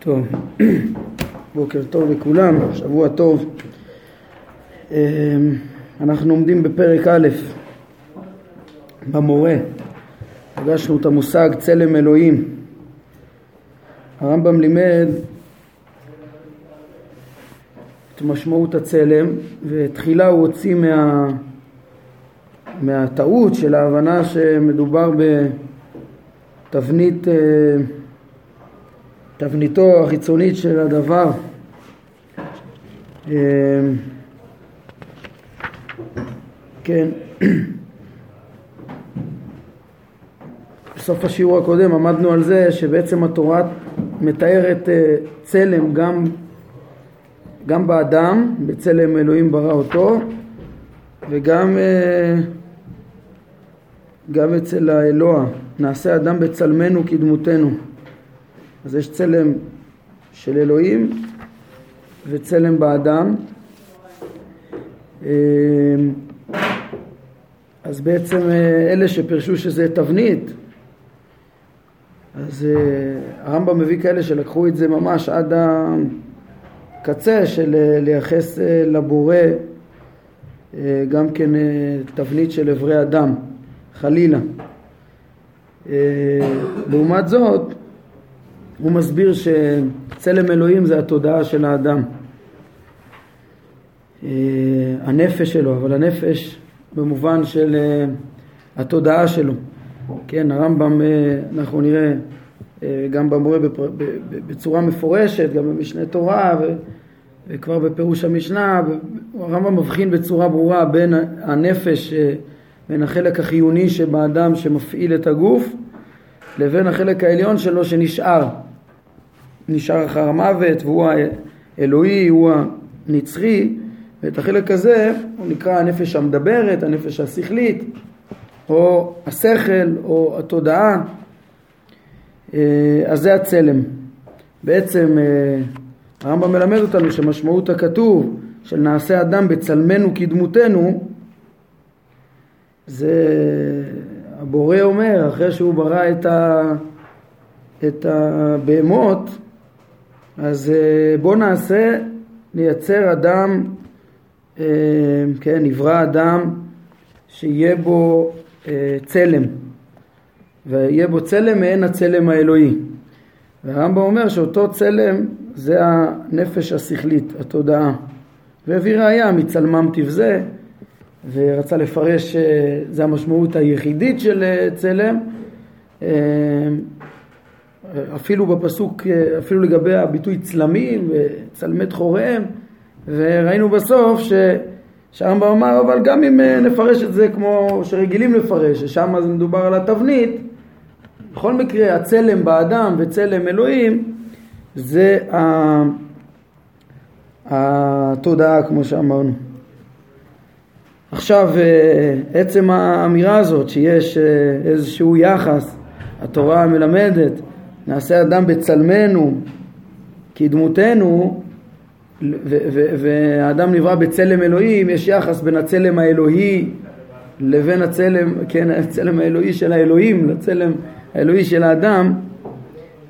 טוב, בוקר טוב לכולם, שבוע טוב. אמ, אנחנו עומדים בפרק א' במורה, פגשנו את המושג צלם אלוהים. הרמב"ם לימד את משמעות הצלם ותחילה הוא הוציא מה, מהטעות של ההבנה שמדובר בתבנית אה, תבניתו החיצונית של הדבר. אמ, כן. בסוף השיעור הקודם עמדנו על זה שבעצם התורה מתארת אה, צלם גם, גם באדם, בצלם אלוהים ברא אותו וגם אה, גם אצל האלוה, נעשה אדם בצלמנו כדמותנו אז יש צלם של אלוהים וצלם באדם. אמ, אז בעצם אה, אלה שפרשו שזה תבנית, אז אה, הרמב"ם מביא כאלה שלקחו את זה ממש עד הקצה של אה, לייחס לבורא גם כן תבנית של אברי אדם, חלילה. לעומת זאת, הוא מסביר שצלם אלוהים זה התודעה של האדם, אה, הנפש שלו, אבל הנפש במובן של אה, התודעה שלו. כן, הרמב"ם, אה, אנחנו נראה גם במורה בצורה מפורשת, גם במשנה תורה וכבר בפירוש המשנה, הרמב"ם מבחין בצורה ברורה בין הנפש, בין החלק החיוני שבאדם שמפעיל את הגוף לבין החלק העליון שלו שנשאר. נשאר אחר המוות והוא האלוהי, הוא הנצחי ואת החלק הזה הוא נקרא הנפש המדברת, הנפש השכלית או השכל או התודעה. אה, אז זה הצלם. בעצם אה, הרמב"ם מלמד אותנו שמשמעות הכתוב של נעשה אדם בצלמנו כדמותנו זה הבורא אומר אחרי שהוא ברא את, ה, את הבהמות אז אה, בוא נעשה, נייצר אדם, אה, כן, נברא אדם שיהיה בו אה, צלם, ויהיה בו צלם מעין הצלם האלוהי. והרמב"ם אומר שאותו צלם זה הנפש השכלית, התודעה. והביא ראיה מצלמם תבזה, ורצה לפרש שזה המשמעות היחידית של צלם. אפילו בפסוק, אפילו לגבי הביטוי צלמים וצלמי תחוריהם וראינו בסוף ש... שהרמב"ם אמר אבל גם אם אה, נפרש את זה כמו שרגילים לפרש, ששם זה מדובר על התבנית, בכל מקרה הצלם באדם וצלם אלוהים זה התודעה כמו שאמרנו. עכשיו אה, עצם האמירה הזאת שיש אה, איזשהו יחס, התורה מלמדת נעשה אדם בצלמנו כדמותנו והאדם נברא בצלם אלוהים, יש יחס בין הצלם האלוהי לבין הצלם, כן, הצלם האלוהי של האלוהים לצלם האלוהי של האדם.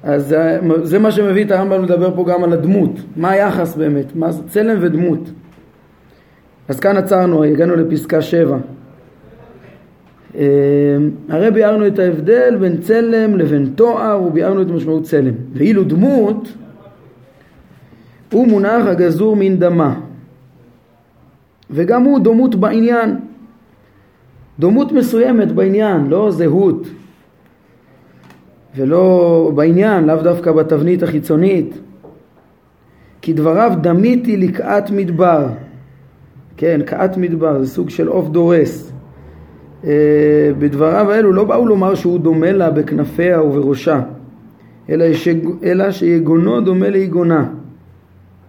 אז זה מה שמביא את הרמב"ם לדבר פה גם על הדמות, מה היחס באמת, מה זה צלם ודמות? אז כאן עצרנו, הגענו לפסקה שבע הרי ביארנו את ההבדל בין צלם לבין תואר וביארנו את משמעות צלם. ואילו דמות הוא מונח הגזור מן דמה. וגם הוא דומות בעניין. דומות מסוימת בעניין, לא זהות. ולא בעניין, לאו דווקא בתבנית החיצונית. כי דבריו דמיתי לקעת מדבר. כן, קעת מדבר זה סוג של עוף דורס בדבריו האלו לא באו לומר שהוא דומה לה בכנפיה ובראשה, אלא, ש... אלא שיגונו דומה ליגונה.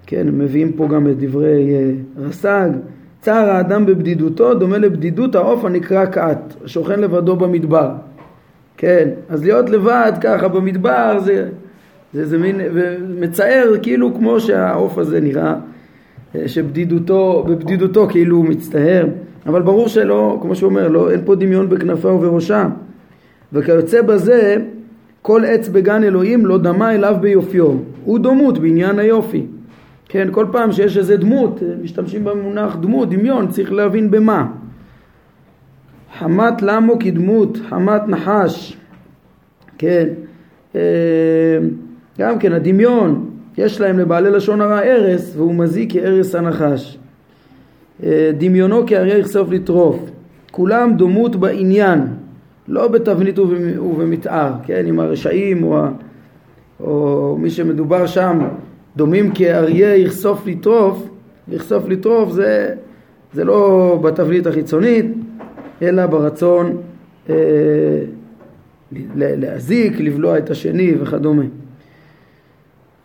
כן, מביאים פה גם את דברי אה, רס"ג. צער האדם בבדידותו דומה לבדידות העוף הנקרא קעת, השוכן לבדו במדבר. כן, אז להיות לבד ככה במדבר זה, זה, זה מין, מצער כאילו כמו שהעוף הזה נראה, אה, שבדידותו, בבדידותו כאילו הוא מצטער. אבל ברור שלא, כמו שהוא אומר, לא, אין פה דמיון בכנפה ובראשה. וכיוצא בזה, כל עץ בגן אלוהים לא דמה אליו ביופיו, הוא דומות בעניין היופי. כן, כל פעם שיש איזה דמות, משתמשים במונח דמות, דמיון, צריך להבין במה. חמת למו כדמות, חמת נחש, כן, אה, גם כן הדמיון, יש להם לבעלי לשון הרע ארס והוא מזיק כארס הנחש. אה, דמיונו כאריה יכסוף לטרוף. כולם דומות בעניין, לא בתבנית ובמתאר, כן, עם הרשעים או, או מי שמדובר שם דומים כאריה יכסוף לטרוף, לכסוף לטרוף זה, זה לא בתבנית החיצונית, אלא ברצון אה, להזיק, לבלוע את השני וכדומה.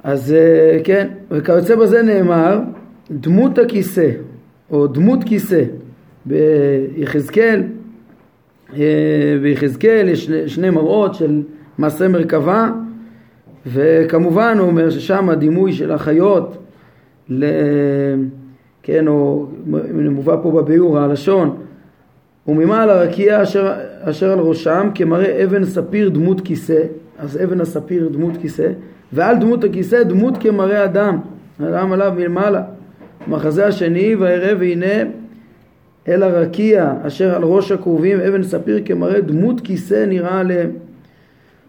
אז אה, כן, וכיוצא בזה נאמר דמות הכיסא או דמות כיסא ביחזקאל, אה, ביחזקאל יש שני, מראות של מעשה מרכבה וכמובן הוא אומר ששם הדימוי של החיות ל... כן, או מובא פה בביאור הלשון וממעל הרקיע אשר, אשר על ראשם כמראה אבן ספיר דמות כיסא אז אבן הספיר דמות כיסא ועל דמות הכיסא דמות כמראה אדם אדם עליו מלמעלה מחזה השני וירא והנה אל הרקיע אשר על ראש הכרובים אבן ספיר כמראה דמות כיסא נראה עליהם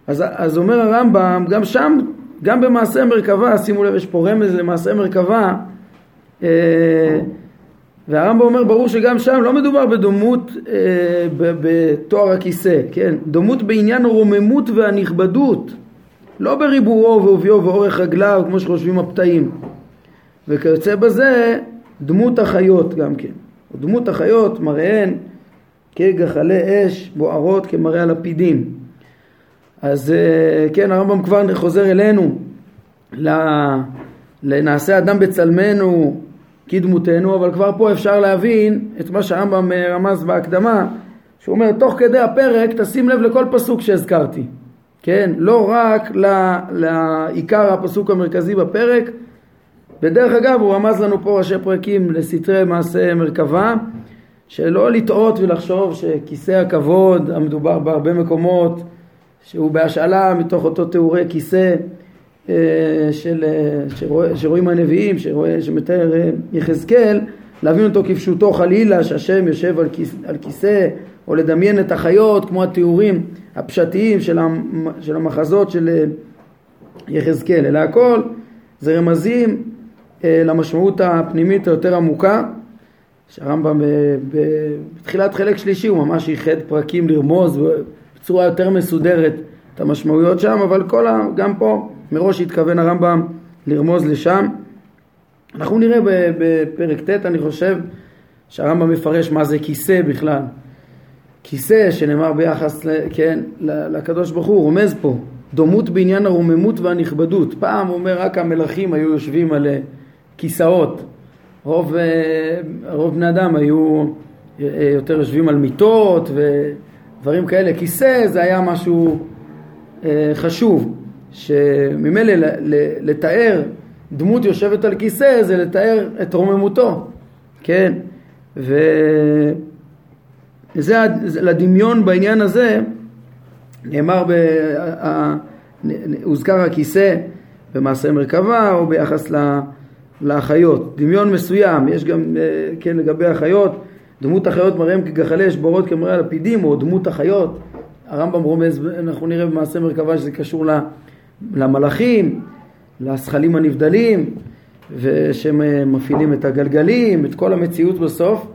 אז, אז אומר הרמב"ם גם שם גם במעשה מרכבה שימו לב יש פה רמז למעשה מרכבה אה, והרמב"ם אומר ברור שגם שם לא מדובר בדומות אה, בתואר הכיסא, כן? דומות בעניין הרוממות והנכבדות, לא בריבורו ואוביו ואורך רגליו כמו שחושבים הפתאים. וכיוצא בזה דמות החיות גם כן. דמות החיות מראיהן כגחלי אש בוערות כמראה הלפידים. אז אה, כן הרמב"ם כבר חוזר אלינו לנעשה אדם בצלמנו כדמותנו, אבל כבר פה אפשר להבין את מה שהרמב"ם אה, רמז בהקדמה, שהוא אומר תוך כדי הפרק תשים לב לכל פסוק שהזכרתי, כן? לא רק לעיקר הפסוק המרכזי בפרק, ודרך אגב הוא רמז לנו פה ראשי פרקים לסתרי מעשה מרכבה, שלא לטעות ולחשוב שכיסא הכבוד המדובר בהרבה מקומות שהוא בהשאלה מתוך אותו תיאורי כיסא אה, של, אה, שרואה, שרואים הנביאים, שרואה, שמתאר אה, יחזקאל, להבין אותו כפשוטו חלילה, שהשם יושב על, כיס, על כיסא, או לדמיין את החיות כמו התיאורים הפשטיים של, של המחזות של יחזקאל, אלא הכל זה רמזים למשמעות הפנימית היותר עמוקה, שהרמב"ם בתחילת חלק שלישי הוא ממש ייחד פרקים לרמוז בצורה יותר מסודרת את המשמעויות שם, אבל כל ה, גם פה מראש התכוון הרמב"ם לרמוז לשם. אנחנו נראה בפרק ט', אני חושב, שהרמב"ם מפרש מה זה כיסא בכלל. כיסא שנאמר ביחס, כן, לקדוש ברוך הוא, רומז פה, דומות בעניין הרוממות והנכבדות. פעם אומר רק המלכים היו יושבים על אה, כיסאות. רוב, אה, רוב בני אדם היו אה, יותר יושבים על מיטות ודברים כאלה. כיסא זה היה משהו חשוב. שממילא לתאר דמות יושבת על כיסא זה לתאר את רוממותו, כן? וזה לדמיון בעניין הזה נאמר, ב... הוזכר הכיסא במעשה מרכבה או ביחס לאחיות. דמיון מסוים, יש גם, אה, כן, לגבי החיות, דמות החיות מראים כגחלי אשבורות כמראה הלפידים או דמות החיות, הרמב"ם רומז, אנחנו נראה במעשה מרכבה שזה קשור. למלאכים, לזכלים הנבדלים, ושהם אה, מפעילים את הגלגלים, את כל המציאות בסוף,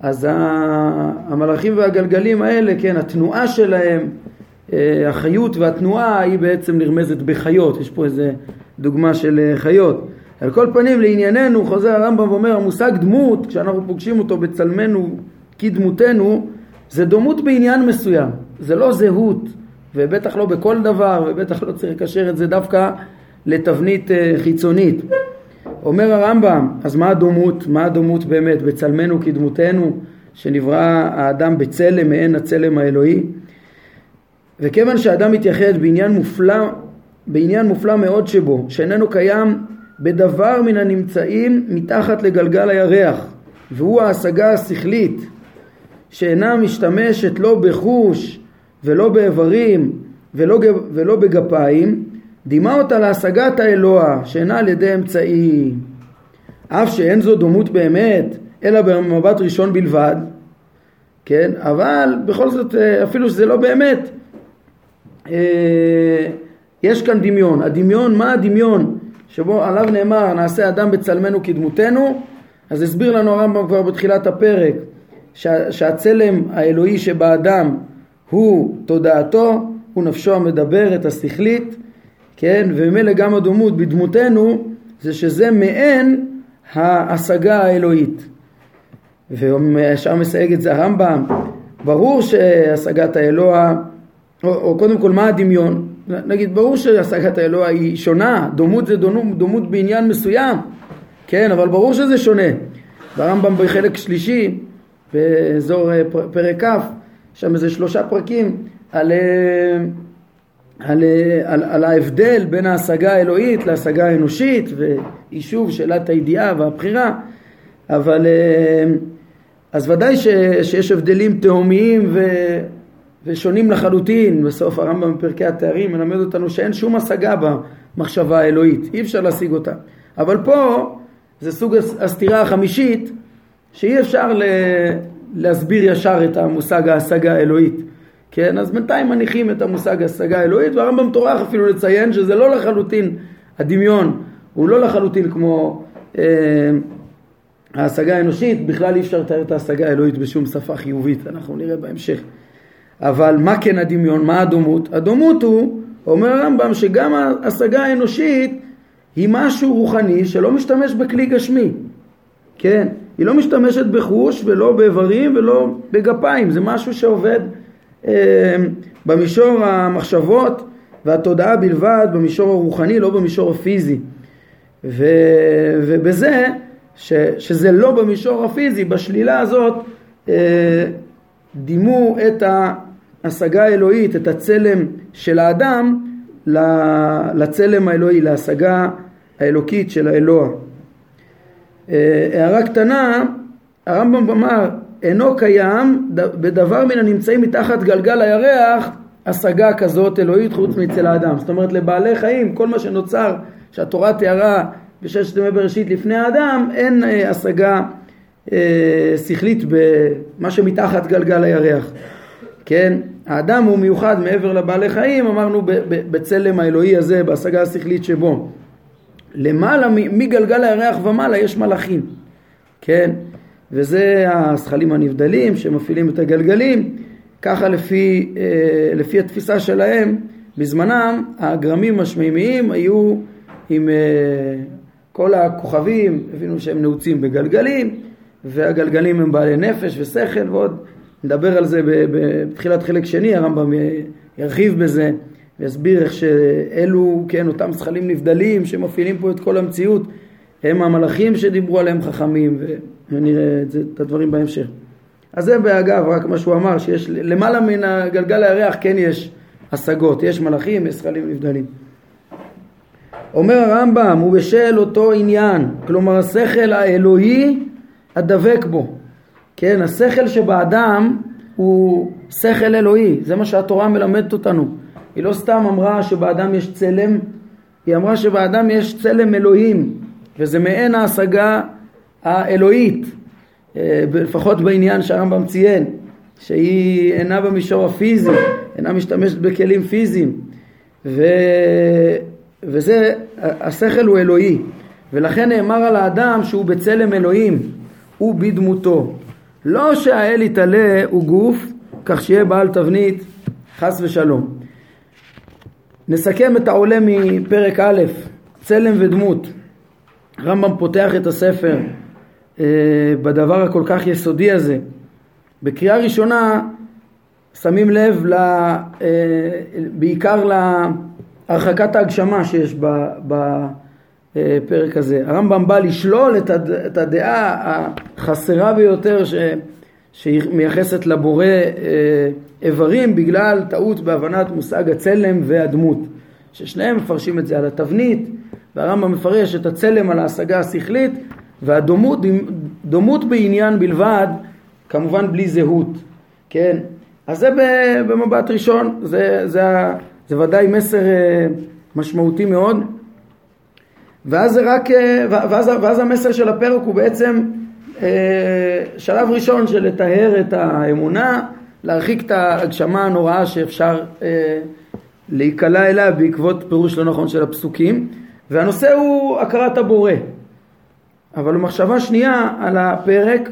אז המלאכים והגלגלים האלה, כן, התנועה שלהם, אה, החיות והתנועה היא בעצם נרמזת בחיות, יש פה איזה דוגמה של חיות. על כל פנים לענייננו חוזר הרמב"ם ואומר המושג דמות כשאנחנו פוגשים אותו בצלמנו כדמותנו זה דומות בעניין מסוים, זה לא זהות, ובטח לא בכל דבר, ובטח לא צריך לקשר את זה דווקא לתבנית אה, חיצונית. אומר הרמב"ם, אז מה הדומות? מה הדומות באמת? בצלמנו כדמותנו, שנברא האדם בצלם מעין הצלם האלוהי. וכיוון שהאדם מתייחד בעניין מופלא, בעניין מופלא מאוד שבו, שאיננו קיים בדבר מן הנמצאים מתחת לגלגל הירח, והוא ההשגה השכלית, שאינה משתמשת לא בחוש ולא באיברים ולא, ולא בגפיים, דימה אותה להשגת האלוה שאינה על ידי אמצעי. אף שאין זו דומות באמת, אלא במבט ראשון בלבד, כן? אבל בכל זאת, אה, אפילו שזה לא באמת, אה, יש כאן דמיון. הדמיון, מה הדמיון שבו עליו נאמר נעשה אדם בצלמנו כדמותנו? אז הסביר לנו הרמב"ם כבר בתחילת הפרק שה, שהצלם האלוהי שבאדם הוא תודעתו, הוא נפשו המדברת, השכלית, כן? וממילא גם הדומות בדמותנו זה שזה מעין ההשגה האלוהית. ושם מסייג את זה הרמב"ם, ברור שהשגת האלוה, או, או קודם כל מה הדמיון? נגיד ברור שהשגת האלוה היא שונה, דומות זה דומות, דומות בעניין מסוים, כן, אבל ברור שזה שונה. ברמב"ם בחלק שלישי, באזור אה, פרק כ', שם איזה שלושה פרקים על, אה, על, אה, על, על ההבדל בין ההשגה האלוהית להשגה האנושית ויישוב שאלת הידיעה והבחירה, אבל אז ודאי ש, שיש הבדלים תהומיים ו, ושונים לחלוטין, בסוף הרמב"ם בפרקי התארים מלמד אותנו שאין שום השגה במחשבה האלוהית, אי אפשר להשיג אותה. אבל פה זה סוג הסתירה החמישית שאי אפשר. להסביר ישר את המושג ההשגה האלוהית. כן, אז בינתיים מניחים את המושג ההשגה האלוהית והרמב"ם טורח אפילו לציין שזה לא לחלוטין, הדמיון הוא לא לחלוטין כמו אה, ההשגה האנושית, בכלל אי אפשר לתאר את ההשגה האלוהית בשום שפה חיובית, אנחנו נראה בהמשך. אבל מה כן הדמיון, מה הדומות? הדומות הוא, אומר הרמב"ם, שגם ההשגה האנושית היא משהו רוחני שלא משתמש בכלי גשמי, כן? היא לא משתמשת בחוש ולא באיברים ולא בגפיים, זה משהו שעובד אה, במישור המחשבות והתודעה בלבד, במישור הרוחני, לא במישור הפיזי. ו, ובזה, ש, שזה לא במישור הפיזי, בשלילה הזאת, אה, דימו את ההשגה האלוהית, את הצלם של האדם, לצלם האלוהי, להשגה האלוקית של האלוה. אה, הערה קטנה, הרמב"ם אמר, אינו קיים בדבר מן הנמצאים מתחת גלגל הירח השגה כזאת אלוהית חוץ מאצל האדם. זאת אומרת לבעלי חיים, כל מה שנוצר, שהתורה תיארה בששת ימי בראשית לפני האדם, אין אה, השגה אה, שכלית במה שמתחת גלגל הירח. כן, האדם הוא מיוחד מעבר לבעלי חיים, אמרנו בצלם האלוהי הזה, בהשגה השכלית שבו. למעלה, מגלגל הירח ומעלה יש מלאכים, כן? וזה הזכלים הנבדלים שמפעילים את הגלגלים, ככה לפי, אה, לפי התפיסה שלהם, בזמנם הגרמים השמימיים היו עם אה, כל הכוכבים, הבינו שהם נעוצים בגלגלים, והגלגלים הם בעלי נפש ושכל ועוד נדבר על זה בתחילת חלק שני, הרמב"ם ירחיב בזה ויסביר איך שאלו, כן, אותם זכלים נבדלים שמפעילים פה את כל המציאות, הם המלאכים שדיברו עליהם חכמים, ונראה את, זה, את הדברים בהמשך. אז זה באגב, רק מה שהוא אמר, שיש למעלה מן הגלגל הירח כן יש השגות, יש מלאכים, יש זכלים נבדלים. אומר הרמב"ם, הוא בשל אותו עניין, כלומר השכל האלוהי הדבק בו. כן, השכל שבאדם הוא שכל אלוהי, זה מה שהתורה מלמדת אותנו. היא לא סתם אמרה שבאדם יש צלם, היא אמרה שבאדם יש צלם אלוהים, וזה מעין ההשגה האלוהית, אה, לפחות בעניין שהרמב"ם ציין, שהיא אינה במישור הפיזי, אינה משתמשת בכלים פיזיים, ו... וזה, השכל הוא אלוהי, ולכן נאמר על האדם שהוא בצלם אלוהים, הוא בדמותו. לא שהאל יתעלה הוא גוף, כך שיהיה בעל תבנית, חס ושלום. נסכם את העולה מפרק א', צלם ודמות. רמב"ם פותח את הספר אה, בדבר הכל כך יסודי הזה. בקריאה ראשונה שמים לב ל, אה, בעיקר להרחקת ההגשמה שיש בפרק הזה. הרמב"ם בא לשלול את הדעה החסרה ביותר ש... שהיא מייחסת לבורא אה, איברים בגלל טעות בהבנת מושג הצלם והדמות ששניהם מפרשים את זה על התבנית והרמב"ם מפרש את הצלם על ההשגה השכלית והדומות דומות בעניין בלבד כמובן בלי זהות כן אז זה במבט ראשון זה, זה, זה ודאי מסר משמעותי מאוד. ואז זה רק, ואז, ואז המסר של הפרק הוא בעצם שלב ראשון של לטהר את האמונה, להרחיק את ההגשמה הנוראה שאפשר להיקלע אליה בעקבות פירוש לא נכון של הפסוקים. והנושא הוא הכרת הבורא. אבל במחשבה שנייה על הפרק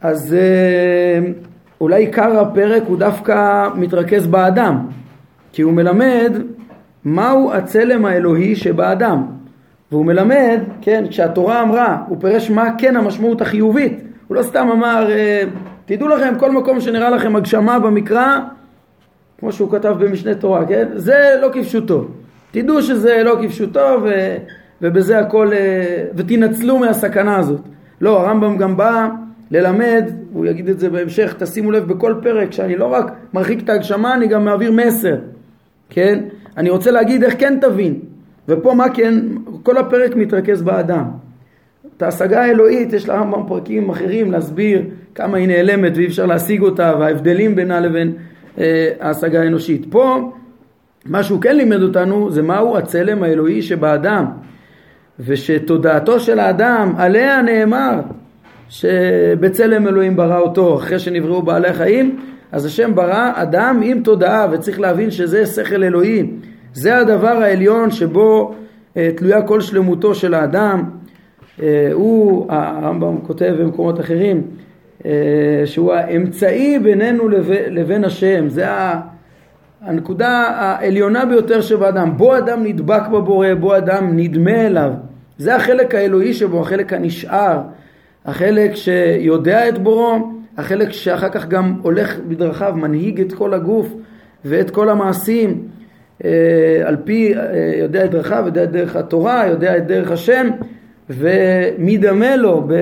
אז אה, אולי עיקר הפרק הוא דווקא מתרכז באדם. כי הוא מלמד מהו הצלם האלוהי שבאדם והוא מלמד, כן, כשהתורה אמרה, הוא פירש מה כן המשמעות החיובית הוא לא סתם אמר, אה, תדעו לכם, כל מקום שנראה לכם הגשמה במקרא כמו שהוא כתב במשנה תורה, כן? זה לא כפשוטו. תדעו שזה לא כפשוטו ו, ובזה הכל, אה, ותנצלו מהסכנה הזאת. לא, הרמב"ם גם בא ללמד, הוא יגיד את זה בהמשך, תשימו לב בכל פרק שאני לא רק מרחיק את ההגשמה, אני גם מעביר מסר, כן? אני רוצה להגיד איך כן תבין. ופה מה כן, כל הפרק מתרכז באדם. את ההשגה האלוהית, יש לרמב"ם פרקים אחרים להסביר כמה היא נעלמת ואי אפשר להשיג אותה וההבדלים בינה לבין אה, ההשגה האנושית. פה מה שהוא כן לימד אותנו זה מהו הצלם האלוהי שבאדם ושתודעתו של האדם עליה נאמר שבצלם אלוהים ברא אותו אחרי שנבראו בעלי חיים אז השם ברא אדם עם תודעה וצריך להבין שזה שכל אלוהי זה הדבר העליון שבו אה, תלויה כל שלמותו של האדם. אה, הוא הרמב"ם כותב במקומות אחרים אה, שהוא האמצעי בינינו לבין השם, זה הנקודה העליונה ביותר שבאדם, בו אדם נדבק בבורא, בו אדם נדמה אליו, זה החלק האלוהי שבו, החלק הנשאר, החלק שיודע את בורו, החלק שאחר כך גם הולך בדרכיו, מנהיג את כל הגוף ואת כל המעשים, על פי, אה, יודע את דרכיו, יודע את דרך התורה, יודע את דרך השם, ומדמה לו ב...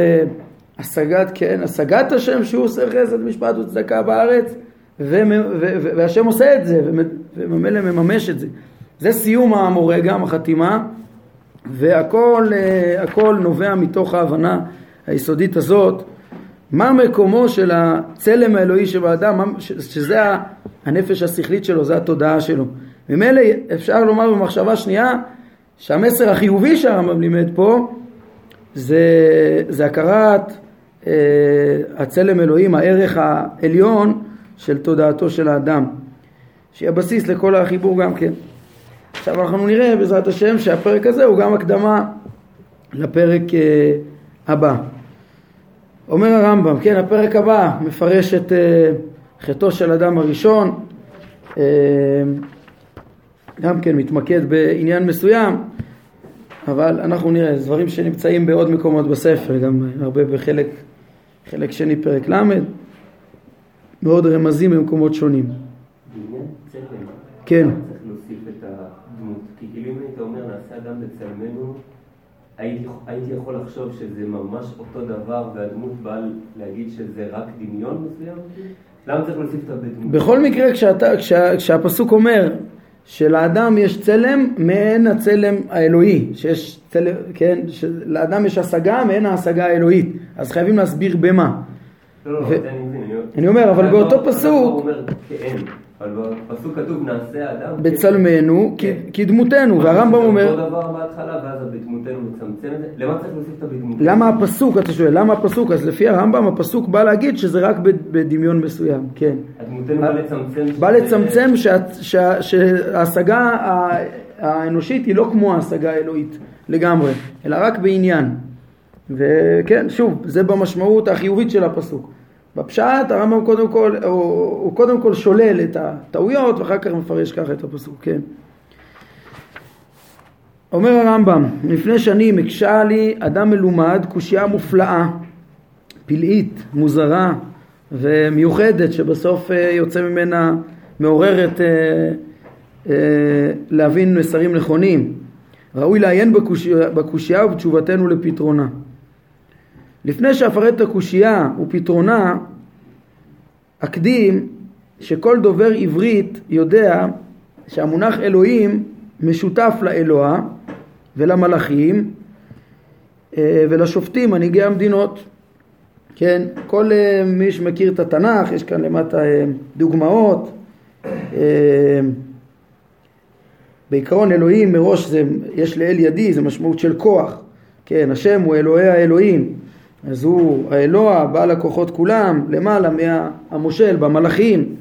השגת, כן, השגת השם שהוא עושה חסד, משפט וצדקה בארץ, והשם עושה את זה, וממילא מממש את זה. זה סיום המורה גם, החתימה, והכל הכל נובע מתוך ההבנה היסודית הזאת, מה מקומו של הצלם האלוהי שבאדם, שזה הנפש השכלית שלו, זה התודעה שלו. ממילא אפשר לומר במחשבה שנייה שהמסר החיובי שהרמב"ם לימד פה זה, זה הכרת אה, הצלם אלוהים, הערך העליון של תודעתו של האדם, שהיא הבסיס לכל החיבור גם כן. עכשיו אנחנו נראה בעזרת השם שהפרק הזה הוא גם הקדמה לפרק אה, הבא. אומר הרמב"ם, כן, הפרק הבא מפרש את אה, חטאו של אדם הראשון, גם כן מתמקד בעניין מסוים, אבל אנחנו נראה, דברים שנמצאים בעוד מקומות בספר, גם הרבה בחלק חלק שני פרק ל', מאוד רמזים במקומות שונים. כן. צריך להוסיף את הדמות, כי כאילו אם היית אומר נעשה אדם בצלמנו, הייתי יכול לחשוב שזה ממש אותו דבר והדמות באה להגיד שזה רק דמיון מסוים? למה צריך להוסיף את הדמות? בכל מקרה כשהפסוק אומר שלאדם יש צלם מעין הצלם האלוהי, שיש צלם, כן, שלאדם יש השגה מעין ההשגה האלוהית, אז חייבים להסביר במה. לא, לא, זה אני מבין. אני אומר, אבל באותו פסוק... אבל בפסוק כתוב נעשה אדם בצלמנו כן. כדמותנו והרמב"ם אומר אותו דבר בהתחלה ואז בדמותנו מצמצם את זה למה צריך להוסיף את הבדמותנו? למה הפסוק אתה שואל למה הפסוק? אז לפי הרמב"ם הפסוק בא להגיד שזה רק בדמיון מסוים כן. הדמותנו בא לצמצם בא לצמצם שההשגה האנושית היא לא כמו ההשגה האלוהית לגמרי אלא רק בעניין. וכן שוב זה במשמעות החיובית של הפסוק בפשט הרמב"ם קודם כל, הוא, הוא קודם כל שולל את הטעויות ואחר כך מפרש ככה את הפסוק, כן. אומר הרמב"ם, לפני שנים הקשה לי אדם מלומד קושייה מופלאה, פלאית, מוזרה ומיוחדת שבסוף אה, יוצא ממנה מעוררת אה, אה, להבין מסרים נכונים. ראוי לעיין בקושייה, ובתשובתנו לפתרונה. לפני שאפרט את הקושייה ופתרונה, אקדים שכל דובר עברית יודע שהמונח אלוהים משותף לאלוה ולמלאכים אה, ולשופטים מנהיגי המדינות. כן, כל אה, מי שמכיר את התנ"ך, יש כאן למטה אה, דוגמאות. בעיקרון אלוהים מראש זה, יש לאל ידי, זה משמעות של כוח, כן, השם הוא אלוהי האלוהים, אז הוא האלוה, בעל הכוחות כולם, למעלה מהמושל, במלאכים,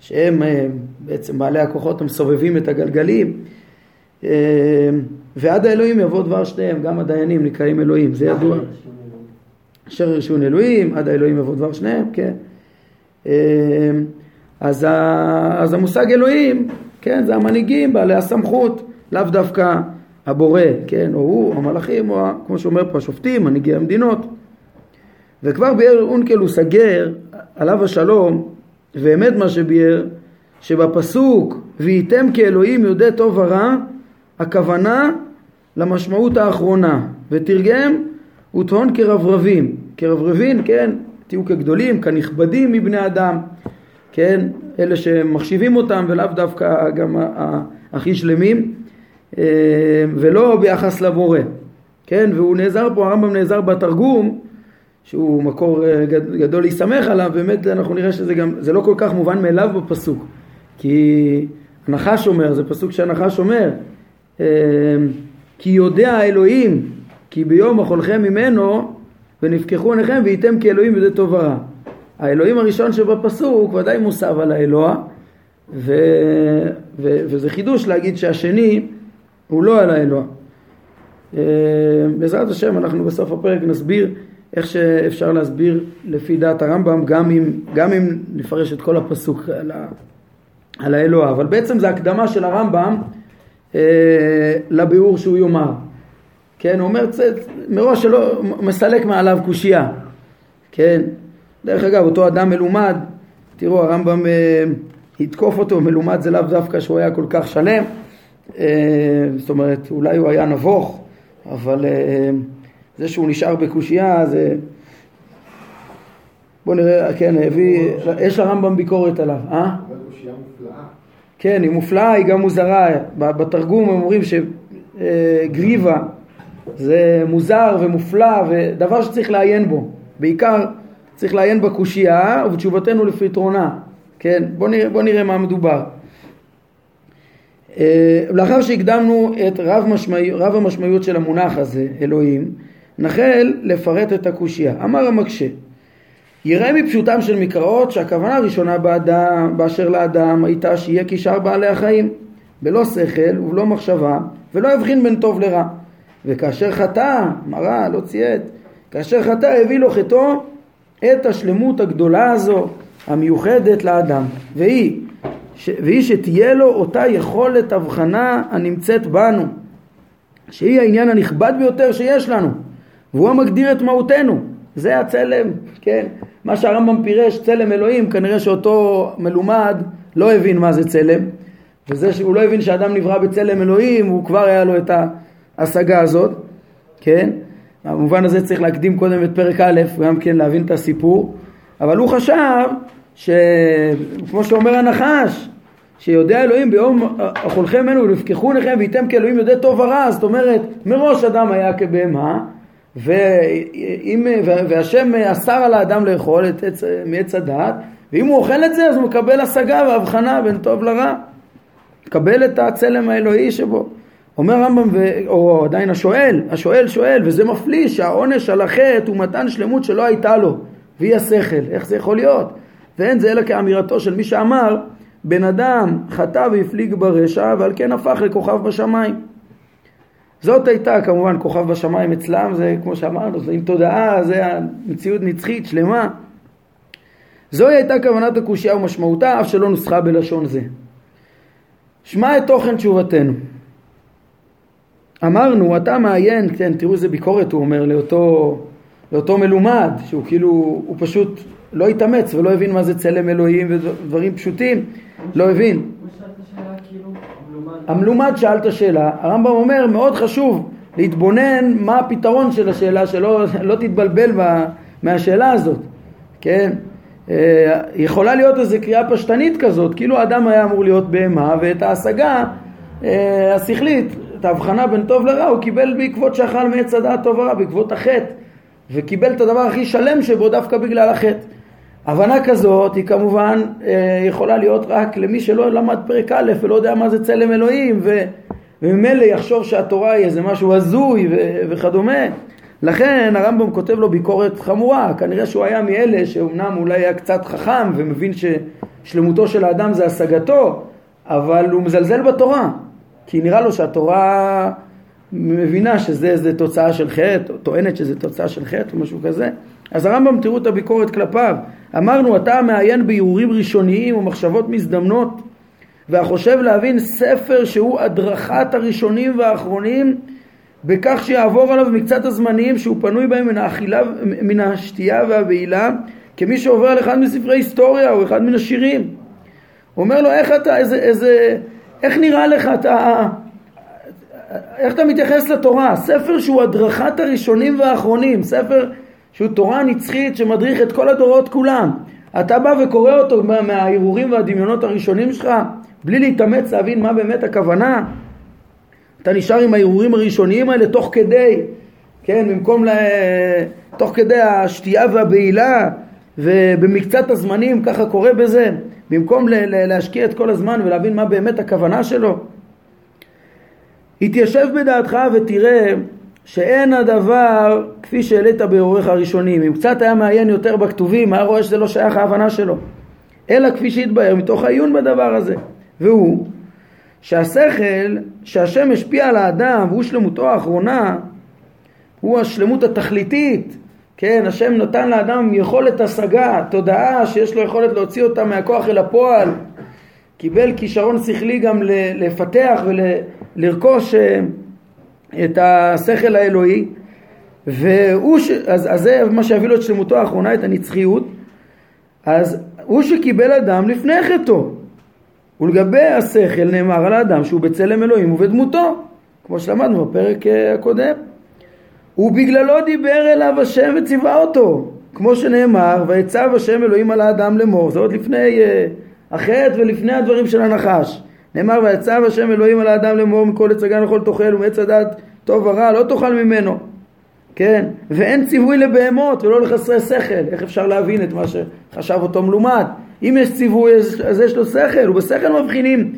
שהם אה, בעצם בעלי הכוחות המסובבים את הגלגלים, אה, ועד האלוהים יבוא דבר שניהם, גם הדיינים נקראים אלוהים, זה ידוע. אשר ירשון אלוהים, עד האלוהים יבוא דבר שניהם, כן. אה, אז, אז המושג אלוהים, כן, זה המנהיגים, בעלי הסמכות, לאו דווקא הבורא, כן, או הוא, המלאכים, או כמו שאומר פה השופטים, מנהיגי המדינות. וכבר ביאר אונקלוס הגר, עליו השלום, ואמת מה שביאר, שבפסוק וייתם כאלוהים יודע טוב ורע, הכוונה למשמעות האחרונה, ותרגם וטהון כרברבים, כרברבים, כן, תהיו כגדולים, כנכבדים מבני אדם, כן, אלה שמחשיבים אותם ולאו דווקא גם הכי שלמים, אה, ולא ביחס לבורא, כן, והוא נעזר פה, הרמב"ם נעזר בתרגום שהוא מקור אה, גדול להסתמך עליו, באמת אנחנו נראה שזה גם, זה לא כל כך מובן מאליו בפסוק, כי הנחש אומר, זה פסוק שהנחש אומר, אה, כי יודע האלוהים כי ביום אכולכם ממנו ונפקחו עיניכם וייתם כאלוהים בזה טוב ורע. האלוהים הראשון שבפסוק ודאי מוסב על האלוה ו... ו... וזה חידוש להגיד שהשני הוא לא על האלוה. אה, בעזרת השם אנחנו בסוף הפרק נסביר איך שאפשר להסביר לפי דעת הרמב"ם גם אם, גם אם נפרש את כל הפסוק על, ה... על האלוה. אבל בעצם זה הקדמה של הרמב"ם אה, לביאור שהוא יאמר. כן, הוא אומר מראש שלא מסלק מעליו קושייה, כן, דרך אגב אותו אדם מלומד, תראו הרמב"ם אה, יתקוף אותו, מלומד זה לאו דווקא שהוא היה כל כך שלם, אה, זאת אומרת אולי הוא היה נבוך, אבל אה, זה שהוא נשאר בקושייה זה... בוא נראה, כן, הביא, יש לרמב"ם ביקורת עליו, אה? כן, היא מופלאה, היא גם מוזרה, בתרגום הם אומרים שגריבה זה מוזר ומופלא ודבר שצריך לעיין בו. בעיקר צריך לעיין בקושייה ובתשובתנו לפתרונה. כן, בוא נראה, בוא נראה מה מדובר. אה, לאחר שהקדמנו את רב, משמעי, רב המשמעויות של המונח הזה, אלוהים, נחל לפרט את הקושייה. אמר המקשה, יראה מפשוטם של מקראות שהכוונה הראשונה באדם, באשר לאדם הייתה שיהיה כשאר בעלי החיים, בלא שכל ובלא מחשבה, ולא יבחין בין טוב לרע. וכאשר חטא, מראה, לא ציית, כאשר חטא הביא לו חטאו את השלמות הגדולה הזו המיוחדת לאדם והיא, ש, והיא שתהיה לו אותה יכולת הבחנה הנמצאת בנו שהיא העניין הנכבד ביותר שיש לנו והוא המגדיר את מהותנו זה הצלם, כן, מה שהרמב"ם פירש צלם אלוהים כנראה שאותו מלומד לא הבין מה זה צלם וזה שהוא לא הבין שאדם נברא בצלם אלוהים הוא כבר היה לו את. ההשגה הזאת, כן? במובן הזה צריך להקדים קודם את פרק א', גם כן להבין את הסיפור, אבל הוא חשב שכמו שאומר הנחש, שיודע אלוהים ביום אכולכם ממנו ולפקחו עיניכם וייתם כאלוהים יודע טוב ורע, זאת אומרת מראש אדם היה כבהמה ואם, והשם אסר על האדם לאכול את עץ, מעץ הדעת ואם הוא אוכל את זה אז הוא מקבל השגה והבחנה בין טוב לרע מקבל את הצלם האלוהי שבו אומר הרמב"ם, או עדיין השואל, השואל שואל, וזה מפליא שהעונש על החטא הוא מתן שלמות שלא הייתה לו, והיא השכל, איך זה יכול להיות? ואין זה אלא כאמירתו של מי שאמר, בן אדם חטא והפליג ברשע, ועל כן הפך לכוכב בשמיים. זאת הייתה כמובן כוכב בשמיים אצלם, זה כמו שאמרנו, זה עם תודעה, זה המציאות נצחית, שלמה. זוהי הייתה כוונת הקושייה ומשמעותה, אף שלא נוסחה בלשון זה. שמע את תוכן תשובתנו. אמרנו, אתה מעיין, כן, תראו איזה ביקורת הוא אומר לאותו, לאותו מלומד, שהוא כאילו, הוא פשוט לא התאמץ ולא הבין מה זה צלם אלוהים ודברים פשוטים, לא הבין. המלומד שאל את השאלה, הרמב"ם אומר, מאוד חשוב להתבונן מה הפתרון של השאלה, שלא לא תתבלבל מהשאלה הזאת, כן? אה, יכולה להיות איזו קריאה פשטנית כזאת, כאילו האדם היה אמור להיות בהמה ואת ההשגה אה, השכלית את ההבחנה בין טוב לרע הוא קיבל בעקבות שאכל מעץ הדעת טוב ורע, בעקבות החטא וקיבל את הדבר הכי שלם שבו דווקא בגלל החטא. הבנה כזאת היא כמובן אה, יכולה להיות רק למי שלא למד פרק א' ולא יודע מה זה צלם אלוהים ו, וממילא יחשוב שהתורה היא איזה משהו הזוי וכדומה. לכן הרמב"ם כותב לו ביקורת חמורה, כנראה שהוא היה מאלה שאומנם אולי היה קצת חכם ומבין ששלמותו של האדם זה השגתו, אבל הוא מזלזל בתורה, כי נראה לו שהתורה מבינה שזה תוצאה של חטא, או טוענת שזה תוצאה של חטא או משהו כזה. אז הרמב"ם תראו את הביקורת כלפיו. אמרנו אתה מעיין באיורים ראשוניים ומחשבות מזדמנות והחושב להבין ספר שהוא הדרכת הראשונים והאחרונים בכך שיעבור עליו מקצת הזמנים שהוא פנוי בהם מן האכילה, מן השתייה והבעילה כמי שעובר על אחד מספרי היסטוריה או אחד מן השירים. הוא אומר לו איך אתה, איזה, איזה, איך נראה לך אתה, איך אתה מתייחס לתורה? ספר שהוא הדרכת הראשונים והאחרונים, ספר שהוא תורה נצחית שמדריך את כל הדורות כולם. אתה בא וקורא אותו מההרהורים והדמיונות הראשונים שלך בלי להתאמץ להבין מה באמת הכוונה. אתה נשאר עם ההרהורים הראשוניים האלה תוך כדי, כן, במקום, לה... תוך כדי השתייה והבעילה ובמקצת הזמנים ככה קורה בזה, במקום להשקיע את כל הזמן ולהבין מה באמת הכוונה שלו. התיישב בדעתך ותראה שאין הדבר כפי שהעלית בהוריך הראשונים. אם קצת היה מעיין יותר בכתובים, היה רואה שזה לא שייך ההבנה שלו. אלא כפי שהתבהר מתוך העיון בדבר הזה. והוא שהשכל שהשם השפיע על האדם והוא שלמותו האחרונה, הוא השלמות התכליתית. כן, השם נתן לאדם יכולת השגה, תודעה שיש לו יכולת להוציא אותה מהכוח אל הפועל. קיבל כישרון שכלי גם לפתח ולרכוש אה, את השכל האלוהי והוא, ש... אז, אז זה מה שהביא לו את שלמותו האחרונה, את הנצחיות. אז הוא שקיבל אדם לפני חטאו. ולגבי השכל נאמר על האדם שהוא בצלם אלוהים ובדמותו כמו שלמדנו בפרק אה, הקודם. ובגללו דיבר אליו השם וציווה אותו כמו שנאמר ויצב השם אלוהים על האדם לאמור זה עוד לפני uh, החטא ולפני הדברים של הנחש נאמר ויצב השם אלוהים על האדם לאמור מכל עץ הגן וכל תאכל ומעץ הדעת טוב ורע לא תאכל ממנו. כן? ואין ציווי לבהמות ולא לחסרי שכל. איך אפשר להבין את מה שחשב אותו מלומד? אם יש ציווי אז יש לו שכל. ובשכל מבחינים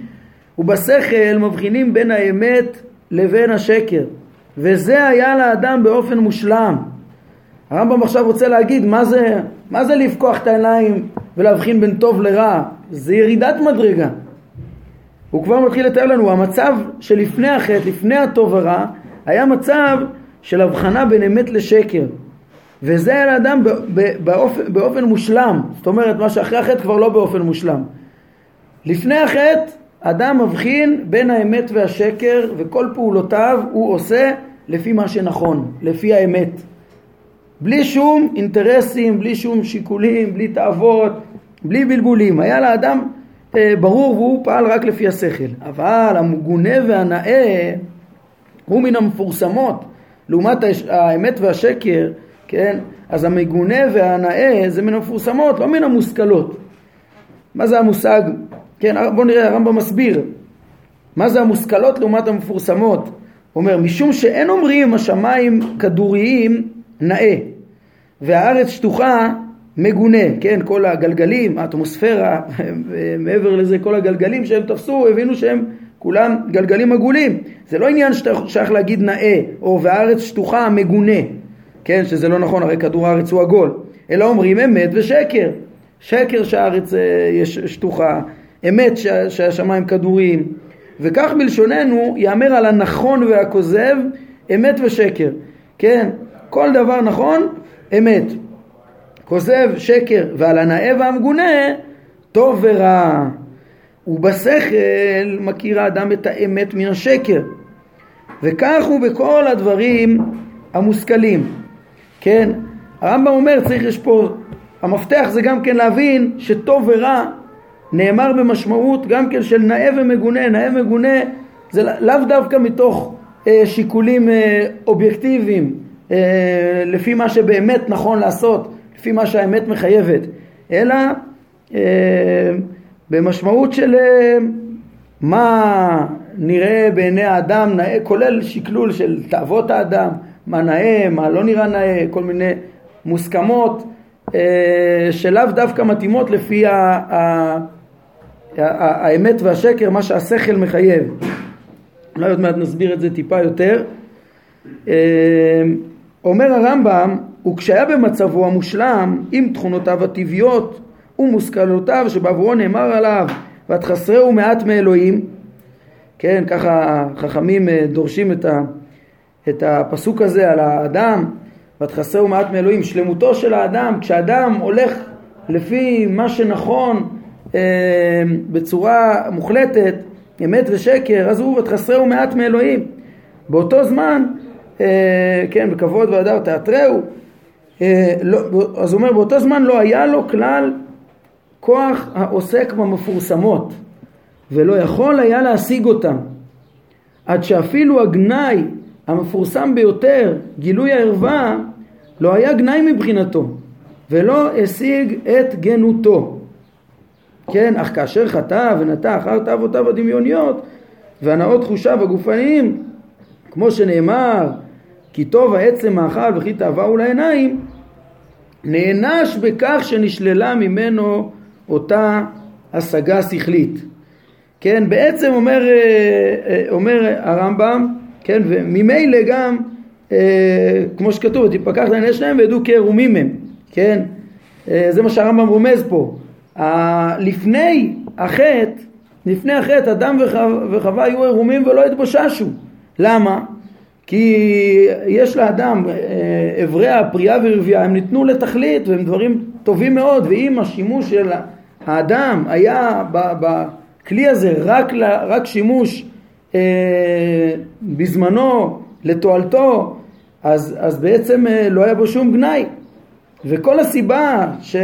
ובשכל מבחינים בין האמת לבין השקר. וזה היה לאדם באופן מושלם. הרמב"ם עכשיו רוצה להגיד מה זה, מה זה לפקוח את העיניים ולהבחין בין טוב לרע? זה ירידת מדרגה הוא כבר מתחיל לתאר לנו, המצב שלפני החטא, לפני הטוב ורע, היה מצב של הבחנה בין אמת לשקר. וזה היה לאדם באופן, באופן מושלם. זאת אומרת, מה שאחרי החטא כבר לא באופן מושלם. לפני החטא, אדם מבחין בין האמת והשקר, וכל פעולותיו הוא עושה לפי מה שנכון, לפי האמת. בלי שום אינטרסים, בלי שום שיקולים, בלי תאוות, בלי בלבולים. היה לאדם ברור והוא פעל רק לפי השכל. אבל המגונה והנאה הוא מן המפורסמות. לעומת האמת והשקר, כן? אז המגונה והנאה זה מן המפורסמות, לא מן המושכלות. מה זה המושג? כן, בואו נראה, הרמב"ם מסביר. מה זה המושכלות לעומת המפורסמות? הוא אומר, משום שאין אומרים השמיים כדוריים נאה, והארץ שטוחה מגונה, כן, כל הגלגלים, האטמוספירה, מעבר לזה כל הגלגלים שהם תפסו, הבינו שהם כולם גלגלים עגולים. זה לא עניין שייך להגיד נאה, או והארץ שטוחה מגונה, כן, שזה לא נכון, הרי כדור הארץ הוא עגול, אלא אומרים אמת ושקר. שקר שהארץ אה, יש שטוחה, אמת שהשמיים כדוריים, וכך בלשוננו יאמר על הנכון והכוזב אמת ושקר, כן, כל דבר נכון, אמת. כוזב שקר ועל הנאה והמגונה טוב ורע. ובשכל מכיר האדם את האמת מן השקר. וכך הוא בכל הדברים המושכלים. כן הרמב"ם אומר צריך יש פה המפתח זה גם כן להבין שטוב ורע נאמר במשמעות גם כן של נאה ומגונה. נאה ומגונה זה לאו דווקא מתוך אה, שיקולים אה, אובייקטיביים אה, לפי מה שבאמת נכון לעשות לפי מה שהאמת מחייבת, אלא אה, במשמעות של אה, מה נראה בעיני האדם נאה, כולל שקלול של תאוות האדם, מה נאה, מה לא נראה נאה, כל מיני מוסכמות אה, שלאו דווקא מתאימות לפי ה, האמת והשקר, מה שהשכל מחייב. אולי עוד מעט נסביר את זה טיפה יותר. אומר הרמב"ם, וכשהיה במצבו המושלם, עם תכונותיו הטבעיות ומושכלותיו שבעבורו נאמר עליו, ותחסרהו מעט מאלוהים, כן, ככה חכמים אה, דורשים את, ה, את הפסוק הזה על האדם, ותחסרהו מעט מאלוהים, שלמותו של האדם, כשאדם הולך לפי מה שנכון אה, בצורה מוחלטת, אמת ושקר, אז הוא ותחסרהו מעט מאלוהים. באותו זמן, אה, כן, בכבוד והדר תאתרהו, אה, לא, אז הוא אומר, באותו זמן לא היה לו כלל כוח העוסק במפורסמות, ולא יכול היה להשיג אותם, עד שאפילו הגנאי המפורסם ביותר, גילוי הערווה, לא היה גנאי מבחינתו, ולא השיג את גנותו. כן, אך כאשר חטא ונטע אחר תאוותיו הדמיוניות והנאות חושיו הגופניים, כמו שנאמר, כי טוב העצם מאכל וכי תאווהו לעיניים, נענש בכך שנשללה ממנו אותה השגה שכלית. כן, בעצם אומר, אה, אה, אומר הרמב"ם, כן, וממילא גם, אה, כמו שכתוב, תפקח לעיני שניהם וידעו כי ערומים הם, כן, זה מה שהרמב"ם רומז פה. לפני החטא, לפני החטא, אדם וחווה היו ערומים ולא התבוששו. למה? כי יש לאדם, אברי הפריאה ורבייה, הם ניתנו לתכלית והם דברים טובים מאוד, ואם השימוש של האדם היה בכלי הזה רק, רק שימוש אה, בזמנו לתועלתו, אז, אז בעצם אה, לא היה בו שום גנאי. וכל הסיבה ש,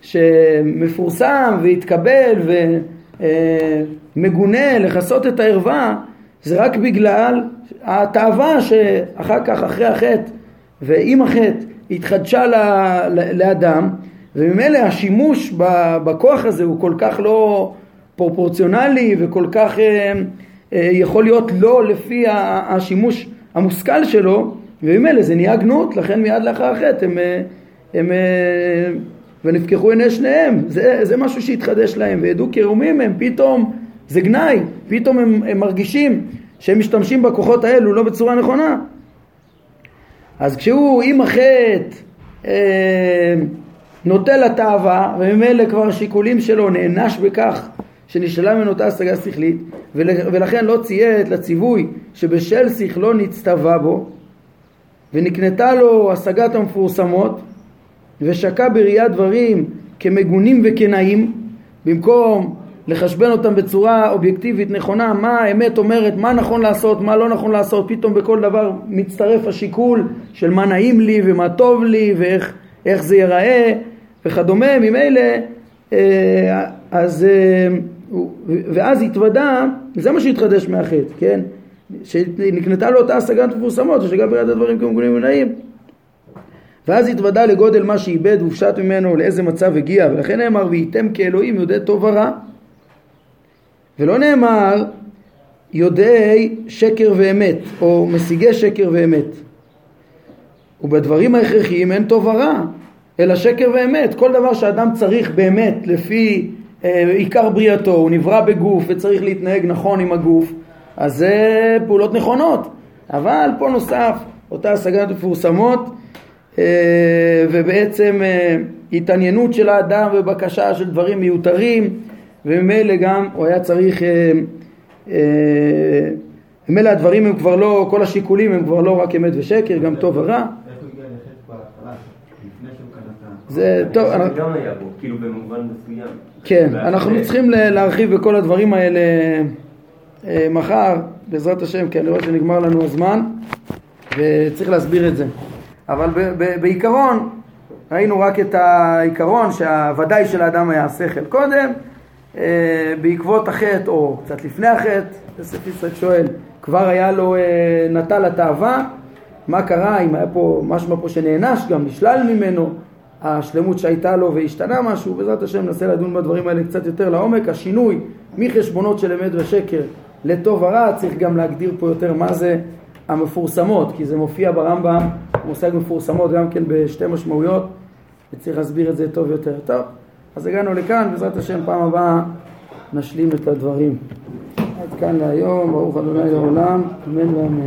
שמפורסם והתקבל ומגונה אה, לכסות את הערווה זה רק בגלל התאווה שאחר כך, אחרי החטא ועם החטא, התחדשה לאדם וממילא השימוש בכוח הזה הוא כל כך לא פרופורציונלי וכל כך אה, אה, יכול להיות לא לפי השימוש המושכל שלו וממילא זה נהיה גנות לכן מיד לאחר החטא הם, אה, הם, ונפקחו עיני שניהם. זה, זה משהו שהתחדש להם וידעו כרומים הם פתאום זה גנאי פתאום הם, הם מרגישים שהם משתמשים בכוחות האלו לא בצורה נכונה. אז כשהוא עם החטא אה, נוטה לתאווה וממילא כבר השיקולים שלו נענש בכך שנשללה ממנו אותה השגה שכלית ולכן לא ציית לציווי שבשל שכלו נצטווה בו ונקנתה לו השגת המפורסמות ושקע בראיית דברים כמגונים וכנאים במקום לחשבן אותם בצורה אובייקטיבית נכונה מה האמת אומרת מה נכון לעשות מה לא נכון לעשות פתאום בכל דבר מצטרף השיקול של מה נעים לי ומה טוב לי ואיך זה ייראה וכדומה, ממילא, אה, אז, אה, ואז התוודה, זה מה שהתחדש מהחטא, כן? שנקנתה לו אותה השגת מפורסמות, שגם ביד הדברים כמגונים ונעים. ואז התוודה לגודל מה שאיבד והופשט ממנו לאיזה מצב הגיע, ולכן נאמר וייתם כאלוהים יודע טוב ורע. ולא נאמר יודעי שקר ואמת, או משיגי שקר ואמת. ובדברים ההכרחיים אין טוב ורע, אלא שקר ואמת. כל דבר שאדם צריך באמת לפי אה, עיקר בריאתו, הוא נברא בגוף וצריך להתנהג נכון עם הגוף, אז זה פעולות נכונות. אבל פה נוסף אותה השגת מפורסמות אה, ובעצם אה, התעניינות של האדם ובקשה של דברים מיותרים וממילא גם הוא היה צריך, אה, אה, ממילא הדברים הם כבר לא, כל השיקולים הם כבר לא רק אמת ושקר, גם טוב ורע זה טוב. זה גם היה בו, כאילו במובן מסוים. כן, אנחנו צריכים להרחיב בכל הדברים האלה אה, מחר, בעזרת השם, כי אני רואה שנגמר לנו הזמן, וצריך להסביר את זה. אבל בעיקרון, ראינו רק את העיקרון שהוודאי של האדם היה השכל קודם, בעקבות החטא, או קצת לפני החטא, יוסף יצחק שואל, כבר היה לו, אה, נטל התאווה, מה קרה, אם היה פה, משמע פה שנענש גם, נשלל ממנו, השלמות שהייתה לו והשתנה משהו, בעזרת השם ננסה לדון בדברים האלה קצת יותר לעומק. השינוי מחשבונות של אמת ושקר לטוב ורע, צריך גם להגדיר פה יותר מה זה המפורסמות, כי זה מופיע ברמב"ם, מושג מפורסמות גם כן בשתי משמעויות, וצריך להסביר את זה טוב יותר. טוב, אז הגענו לכאן, בעזרת השם פעם הבאה נשלים את הדברים. עד כאן להיום, ברוך ה' לעולם, אמן ואמן.